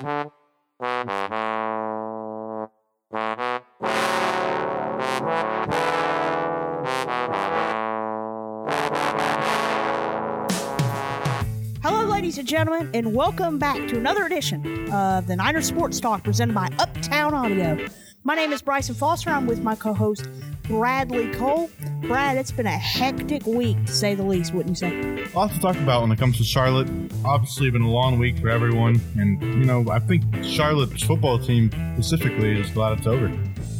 Hello, ladies and gentlemen, and welcome back to another edition of the Niner Sports Talk presented by Uptown Audio. My name is Bryson Foster. I'm with my co host, Bradley Cole. Brad, it's been a hectic week to say the least, wouldn't you say? Lots to talk about when it comes to Charlotte. Obviously, been a long week for everyone, and you know, I think Charlotte's football team specifically is glad it's over.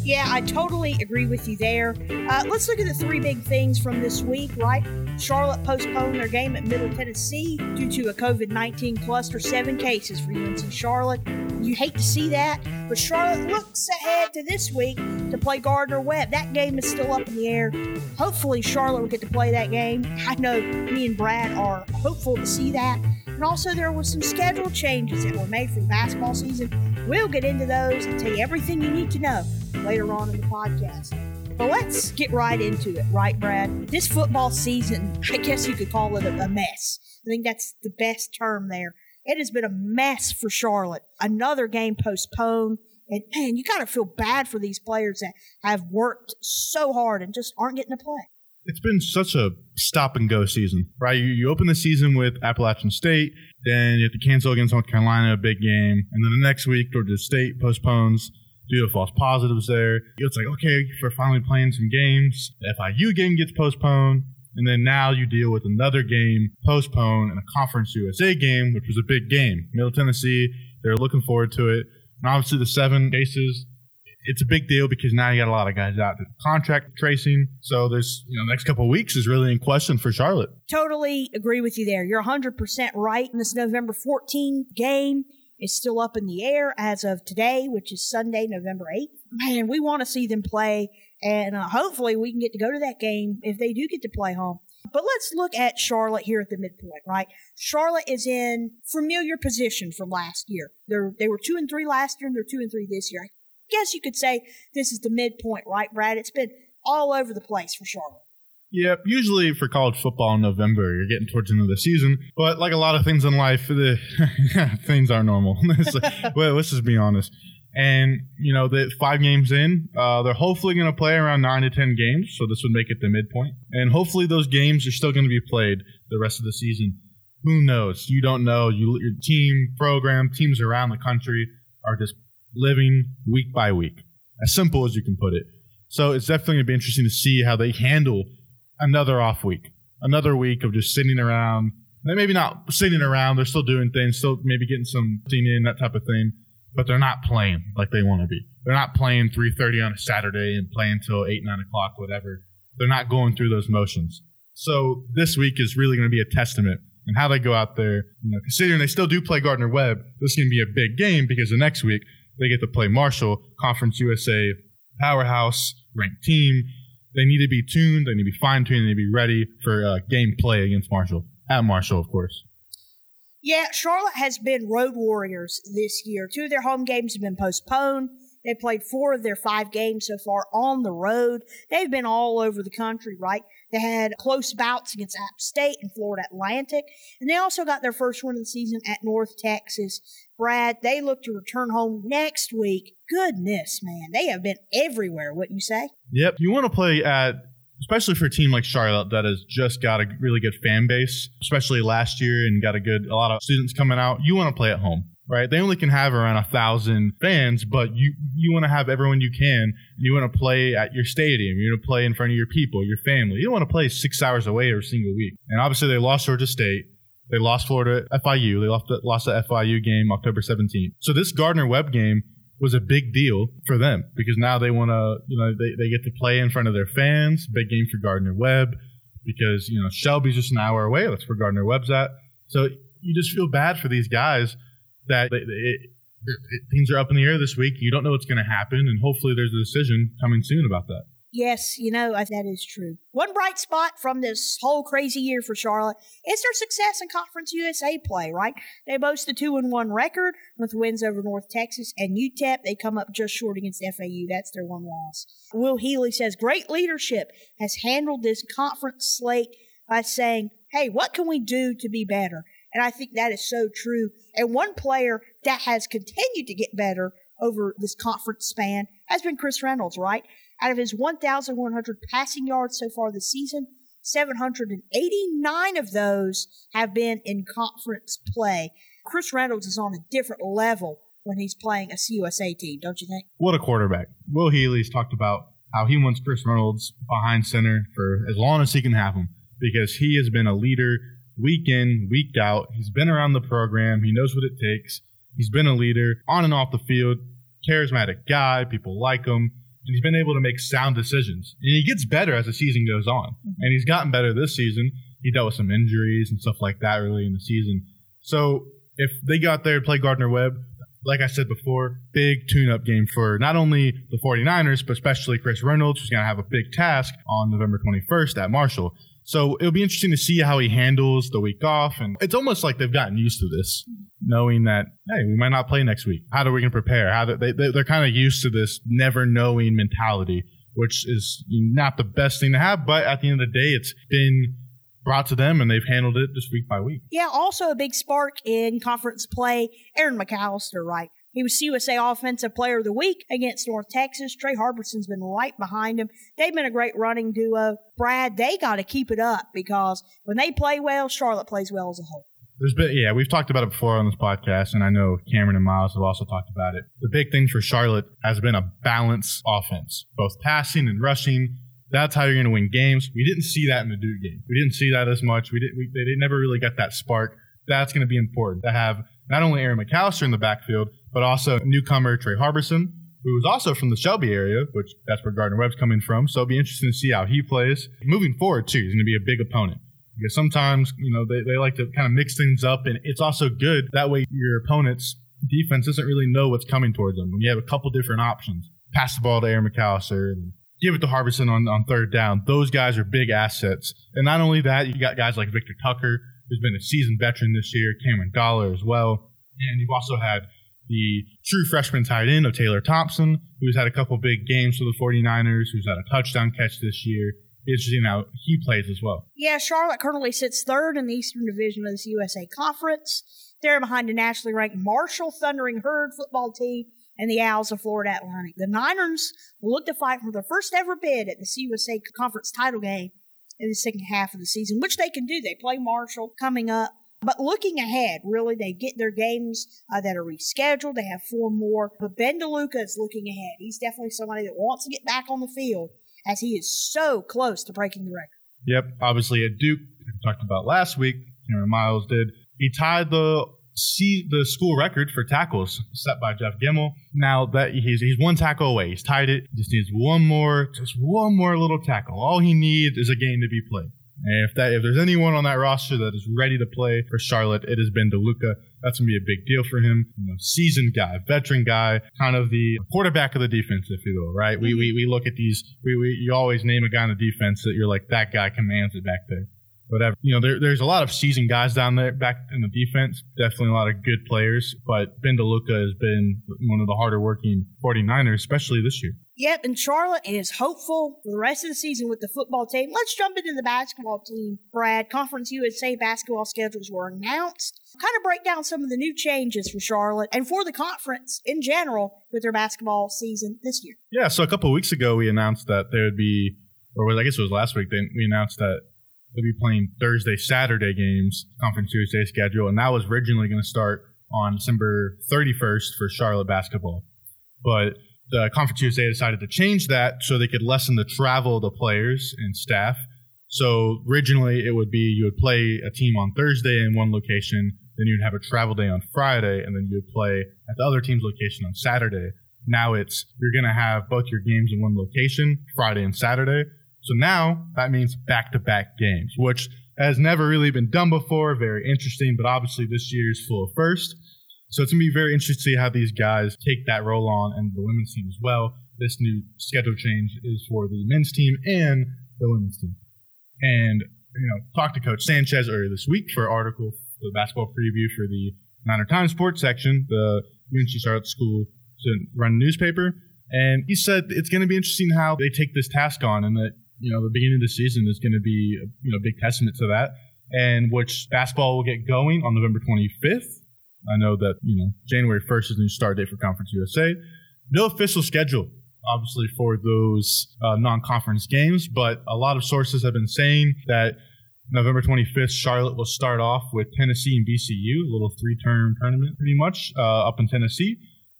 Yeah, I totally agree with you there. Uh, let's look at the three big things from this week, right? Charlotte postponed their game at Middle Tennessee due to a COVID 19 cluster, seven cases for UNC Charlotte. You hate to see that, but Charlotte looks ahead to this week to play Gardner Webb. That game is still up in the air. Hopefully, Charlotte will get to play that game. I know me and Brad are hopeful to see that. And also, there was some schedule changes that were made for the basketball season. We'll get into those and tell you everything you need to know later on in the podcast. But let's get right into it, right, Brad? This football season, I guess you could call it a, mess. I think that's the best term there. It has been a mess for Charlotte. Another game postponed. And man, you got to feel bad for these players that have worked so hard and just aren't getting to play. It's been such a stop and go season, right? You, you open the season with Appalachian State, then you have to cancel against North Carolina, a big game, and then the next week Georgia State postpones due to false positives there. It's like, okay, we're finally playing some games. The FIU game gets postponed. And then now you deal with another game postponed and a Conference USA game, which was a big game. Middle Tennessee, they're looking forward to it. And obviously the seven cases, it's a big deal because now you got a lot of guys out contract tracing. So there's, you know, next couple weeks is really in question for Charlotte. Totally agree with you there. You're 100% right. In this November 14 game, is still up in the air as of today, which is Sunday, November 8th. Man, we want to see them play, and uh, hopefully we can get to go to that game if they do get to play home. But let's look at Charlotte here at the midpoint, right? Charlotte is in familiar position from last year. They're, they were two and three last year, and they're two and three this year. I guess you could say this is the midpoint, right, Brad? It's been all over the place for Charlotte. Yeah, usually for college football in November, you're getting towards the end of the season. But like a lot of things in life, the things are normal. well, let's just be honest. And you know, the five games in, uh, they're hopefully going to play around nine to ten games, so this would make it the midpoint. And hopefully, those games are still going to be played the rest of the season. Who knows? You don't know. You, your team, program, teams around the country are just living week by week, as simple as you can put it. So it's definitely going to be interesting to see how they handle another off week, another week of just sitting around. They maybe not sitting around. They're still doing things, still maybe getting some in that type of thing, but they're not playing like they want to be. They're not playing 3:30 on a Saturday and playing till eight, nine o'clock, whatever. They're not going through those motions. So this week is really going to be a testament and how they go out there. You know, considering they still do play Gardner Webb, this is going to be a big game because the next week they get to play Marshall, Conference USA powerhouse, ranked team they need to be tuned. They need to be fine tuned. They need to be ready for uh, game play against Marshall at Marshall, of course. Yeah, Charlotte has been road warriors this year. Two of their home games have been postponed. They played four of their five games so far on the road. They've been all over the country, right? They had close bouts against App State and Florida Atlantic. And they also got their first win of the season at North Texas. Brad, they look to return home next week. Goodness, man. They have been everywhere, wouldn't you say? Yep. You want to play at especially for a team like Charlotte that has just got a really good fan base, especially last year and got a good a lot of students coming out. You want to play at home right? They only can have around a thousand fans, but you you want to have everyone you can. You want to play at your stadium. You want to play in front of your people, your family. You don't want to play six hours away every single week. And obviously, they lost Georgia State. They lost Florida FIU. They lost the, lost the FIU game October 17th. So this Gardner Webb game was a big deal for them because now they want to, you know, they, they get to play in front of their fans. Big game for Gardner Webb because, you know, Shelby's just an hour away. That's where Gardner Webb's at. So you just feel bad for these guys that it, it, it, things are up in the air this week. You don't know what's going to happen, and hopefully there's a decision coming soon about that. Yes, you know, that is true. One bright spot from this whole crazy year for Charlotte is their success in Conference USA play, right? They boast a 2 and 1 record with wins over North Texas and UTEP. They come up just short against FAU. That's their one loss. Will Healy says great leadership has handled this conference slate by saying, hey, what can we do to be better? And I think that is so true. And one player that has continued to get better over this conference span has been Chris Reynolds, right? Out of his 1,100 passing yards so far this season, 789 of those have been in conference play. Chris Reynolds is on a different level when he's playing a CUSA team, don't you think? What a quarterback. Will Healy's talked about how he wants Chris Reynolds behind center for as long as he can have him because he has been a leader week in, week out. He's been around the program. He knows what it takes. He's been a leader on and off the field, charismatic guy. People like him. And he's been able to make sound decisions. And he gets better as the season goes on. Mm-hmm. And he's gotten better this season. He dealt with some injuries and stuff like that early in the season. So if they got there to play Gardner Webb, like I said before, big tune up game for not only the 49ers, but especially Chris Reynolds, who's going to have a big task on November 21st at Marshall. So it'll be interesting to see how he handles the week off. And it's almost like they've gotten used to this, knowing that, hey, we might not play next week. How are we going to prepare? How do they, they, they're kind of used to this never knowing mentality, which is not the best thing to have. But at the end of the day, it's been brought to them and they've handled it just week by week. Yeah, also a big spark in conference play, Aaron McAllister, right? He was CUSA Offensive Player of the Week against North Texas. Tre Harbison's been right behind him. They've been a great running duo. Brad, they got to keep it up because when they play well, Charlotte plays well as a whole. There's been, yeah, we've talked about it before on this podcast, and I know Cameron and Miles have also talked about it. The big thing for Charlotte has been a balanced offense, both passing and rushing. That's how you're going to win games. We didn't see that in the Duke game. We didn't see that as much. We didn't. We, they never really got that spark. That's going to be important to have not only Aaron McAllister in the backfield, but also newcomer Tre Harbison, who is also from the Shelby area, which that's where Gardner Webb's coming from. So it'll be interesting to see how he plays. Moving forward, too, he's going to be a big opponent. Because sometimes, you know, they, they like to kind of mix things up, and it's also good. That way, your opponent's defense doesn't really know what's coming towards them. When you have a couple different options, pass the ball to Aaron McAllister, and give it to Harbison on, on third down. Those guys are big assets. And not only that, you got guys like Victor Tucker, who's been a seasoned veteran this year, Cameron Dollar as well. And you've also had the true freshman tight end of Taylor Thompson, who's had a couple big games for the 49ers, who's had a touchdown catch this year. Interesting how he plays as well. Yeah, Charlotte currently sits third in the Eastern Division of the USA Conference. They're behind a nationally ranked Marshall Thundering Herd football team and the Owls of Florida Atlantic. The Niners will look to fight for their first ever bid at the USA Conference title game in the second half of the season, which they can do. They play Marshall coming up but looking ahead, really, they get their games uh, that are rescheduled. They have four more. But Ben DeLuca is looking ahead. He's definitely somebody that wants to get back on the field as he is so close to breaking the record. Yep. Obviously, at Duke, we talked about last week, you know, Miles did. He tied the see the school record for tackles set by Jeff Gemmell. Now that he's he's one tackle away, he's tied it. Just needs one more, just one more little tackle. All he needs is a game to be played. And if that if there's anyone on that roster that is ready to play for Charlotte, it has been DeLuca. That's gonna be a big deal for him. You know, seasoned guy, veteran guy, kind of the quarterback of the defense, if you will, right? We we, we look at these we, we you always name a guy on the defense that you're like, that guy commands it back there. Whatever. You know, there, there's a lot of seasoned guys down there back in the defense. Definitely a lot of good players. But Ben DeLuca has been one of the harder working 49ers, especially this year. Yep, and Charlotte is hopeful for the rest of the season with the football team. Let's jump into the basketball team. Brad, Conference USA basketball schedules were announced. Kind of break down some of the new changes for Charlotte and for the conference in general with their basketball season this year. Yeah, so a couple of weeks ago we announced that there would be, or I guess it was last week, we announced that they'll be playing Thursday, Saturday games, Conference USA schedule, and that was originally going to start on December 31st for Charlotte basketball. But the Conference USA decided to change that so they could lessen the travel of the players and staff. So originally it would be you would play a team on Thursday in one location, then you'd have a travel day on Friday, and then you would play at the other team's location on Saturday. Now it's you're going to have both your games in one location, Friday and Saturday. So now that means back to back games, which has never really been done before. Very interesting, but obviously this year is full of first. So it's going to be very interesting to see how these guys take that role on and the women's team as well. This new schedule change is for the men's team and the women's team. And, you know, talked to Coach Sanchez earlier this week for an article, for the basketball preview for the Niner Times Sports section, the UNC Charlotte School to run a newspaper. And he said it's going to be interesting how they take this task on and that, you know, the beginning of the season is going to be, you know, big testament to that. and which basketball will get going on November 25th. I know that, you know, January 1st is the new start date for Conference USA. No official schedule, obviously, for those uh, non conference games, but a lot of sources have been saying that November 25th, Charlotte will start off with Tennessee and VCU, a little three term tournament pretty much uh, up in Tennessee.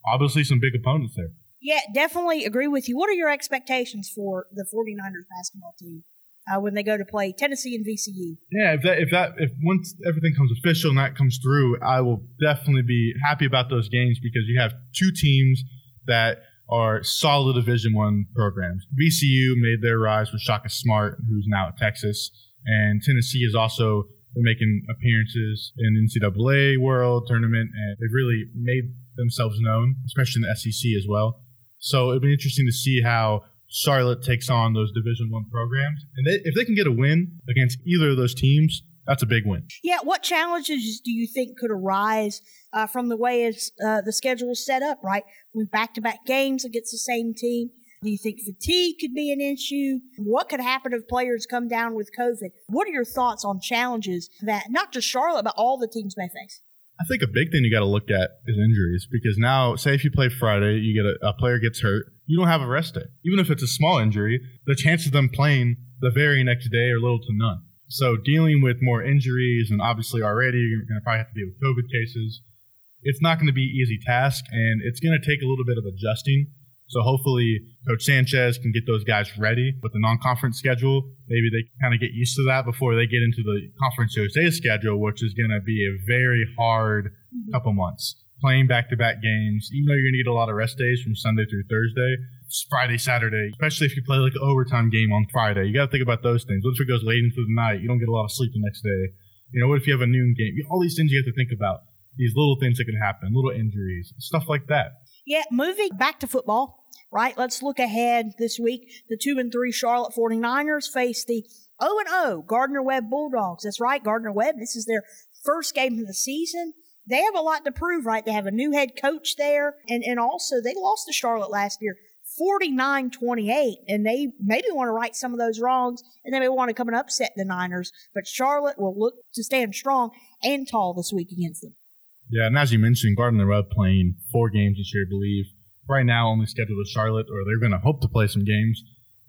Obviously, some big opponents there. Yeah, definitely agree with you. What are your expectations for the 49ers basketball team? Uh, when they go to play Tennessee and VCU. Yeah, if that if that if once everything comes official and that comes through, I will definitely be happy about those games because you have two teams that are solid Division One programs. VCU made their rise with Shaka Smart, who's now at Texas, and Tennessee is also making appearances in NCAA World Tournament, and they've really made themselves known, especially in the SEC as well. So it'll be interesting to see how Charlotte takes on those Division One programs, and they, if they can get a win against either of those teams, that's a big win. Yeah, what challenges do you think could arise uh, from the way it's, uh, the schedule is set up? Right, with back-to-back games against the same team. Do you think fatigue could be an issue? What could happen if players come down with COVID? What are your thoughts on challenges that not just Charlotte but all the teams may face? I think a big thing you got to look at is injuries because now, say if you play Friday, you get a, a, player gets hurt, you don't have a rest day. Even if it's a small injury, the chances of them playing the very next day are little to none. So dealing with more injuries and obviously already you're going to probably have to deal with COVID cases. It's not going to be easy task and it's going to take a little bit of adjusting so hopefully Coach Sanchez can get those guys ready with the non-conference schedule. Maybe they kind of get used to that before they get into the Conference USA schedule, which is going to be a very hard mm-hmm. couple months. Playing back-to-back games, even though you're going to get a lot of rest days from Sunday through Thursday, Friday, Saturday, especially if you play like an overtime game on Friday. You got to think about those things. What if it goes late into the night? You don't get a lot of sleep the next day. You know, what if you have a noon game? All these things you have to think about. These little things that can happen, little injuries, stuff like that. Yeah, moving back to football, right? Let's look ahead this week. The 2 and 3 Charlotte 49ers face the 0 and 0 Gardner Webb Bulldogs. That's right, Gardner Webb. This is their first game of the season. They have a lot to prove, right? They have a new head coach there, and, and also they lost to Charlotte last year. 49 28, and they maybe want to right some of those wrongs, and they may want to come and upset the Niners. But Charlotte will look to stand strong and tall this week against them. Yeah, and as you mentioned, Gardner Webb playing four games this year, I believe right now only scheduled with Charlotte, or they're going to hope to play some games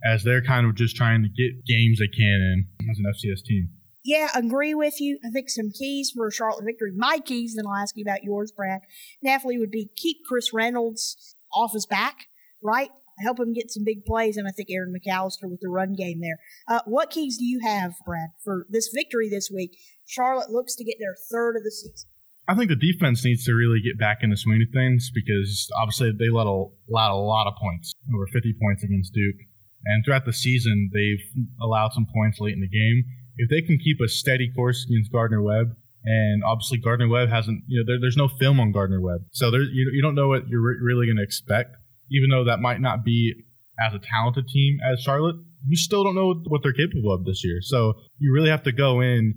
as they're kind of just trying to get games they can in as an FCS team. Yeah, agree with you. I think some keys for Charlotte victory. My keys, then I'll ask you about yours, Brad. Definitely would be keep Chris Reynolds off his back, right? Help him get some big plays, and I think Aaron McAllister with the run game there. Uh, what keys do you have, Brad, for this victory this week? Charlotte looks to get their third of the season. I think the defense needs to really get back into swing of things because obviously they let a, allowed a lot of points, over 50 points against Duke. And throughout the season, they've allowed some points late in the game. If they can keep a steady course against Gardner Webb, and obviously Gardner Webb hasn't, you know, there, there's no film on Gardner Webb, so there, you, you don't know what you're re- really going to expect. Even though that might not be as a talented team as Charlotte, you still don't know what they're capable of this year. So you really have to go in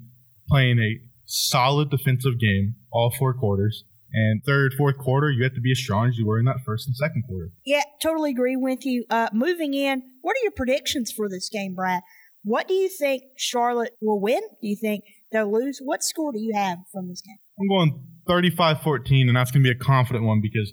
playing a solid defensive game all four quarters. And third, fourth quarter, you have to be as strong as you were in that first and second quarter. Yeah, totally agree with you. Uh, moving in, what are your predictions for this game, Brad? What do you think Charlotte will win? Do you think they'll lose? What score do you have from this game? I'm going 35 14, and that's going to be a confident one because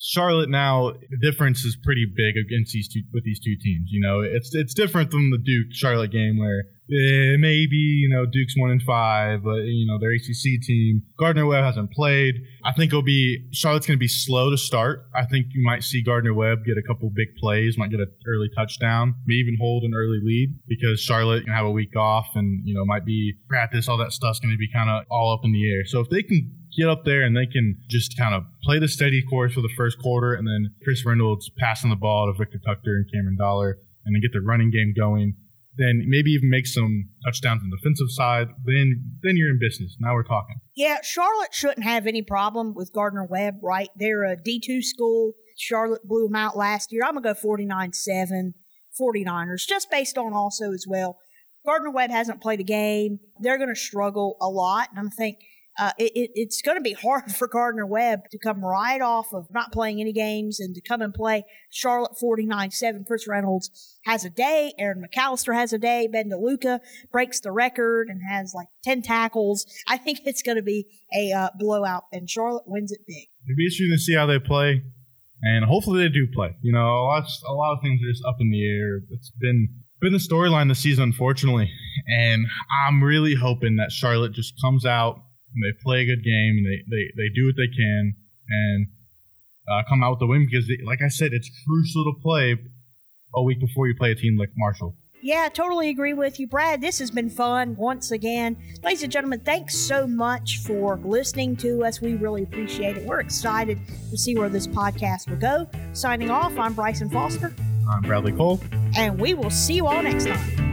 Charlotte now the difference is pretty big against these two with these two teams. You know, it's it's different than the Duke Charlotte game where Eh, maybe you know Duke's one in five, but you know their ACC team. Gardner Webb hasn't played. I think it'll be Charlotte's going to be slow to start. I think you might see Gardner Webb get a couple big plays, might get an early touchdown, maybe even hold an early lead because Charlotte can have a week off and you know might be practice. All that stuff's going to be kind of all up in the air. So if they can get up there and they can just kind of play the steady course for the first quarter, and then Chris Reynolds passing the ball to Victor Tucker and Cameron Dollar, and then get the running game going. Then maybe even make some touchdowns on the defensive side. Then, then you're in business. Now we're talking. Yeah, Charlotte shouldn't have any problem with Gardner Webb, right? They're a D2 school. Charlotte blew them out last year. I'm going to go 49 7, 49ers, just based on also as well. Gardner Webb hasn't played a game. They're going to struggle a lot. And I'm thinking uh, it, it, it's going to be hard for Gardner Webb to come right off of not playing any games and to come and play Charlotte 49 7. Chris Reynolds has a day. Aaron McAllister has a day. Ben DeLuca breaks the record and has like 10 tackles. I think it's going to be a uh, blowout, and Charlotte wins it big. It'd be interesting to see how they play, and hopefully they do play. You know, a lot, a lot of things are just up in the air. It's been been the storyline this season, unfortunately, and I'm really hoping that Charlotte just comes out and they play a good game and they they, they do what they can and uh, come out with the win because, they, like I said, it's crucial to play a week before you play a team like Marshall. Yeah, totally agree with you, Brad. This has been fun once again. Ladies and gentlemen, thanks so much for listening to us. We really appreciate it. We're excited to see where this podcast will go. Signing off, I'm Bryson Foster. I'm Bradley Cole. And we will see you all next time.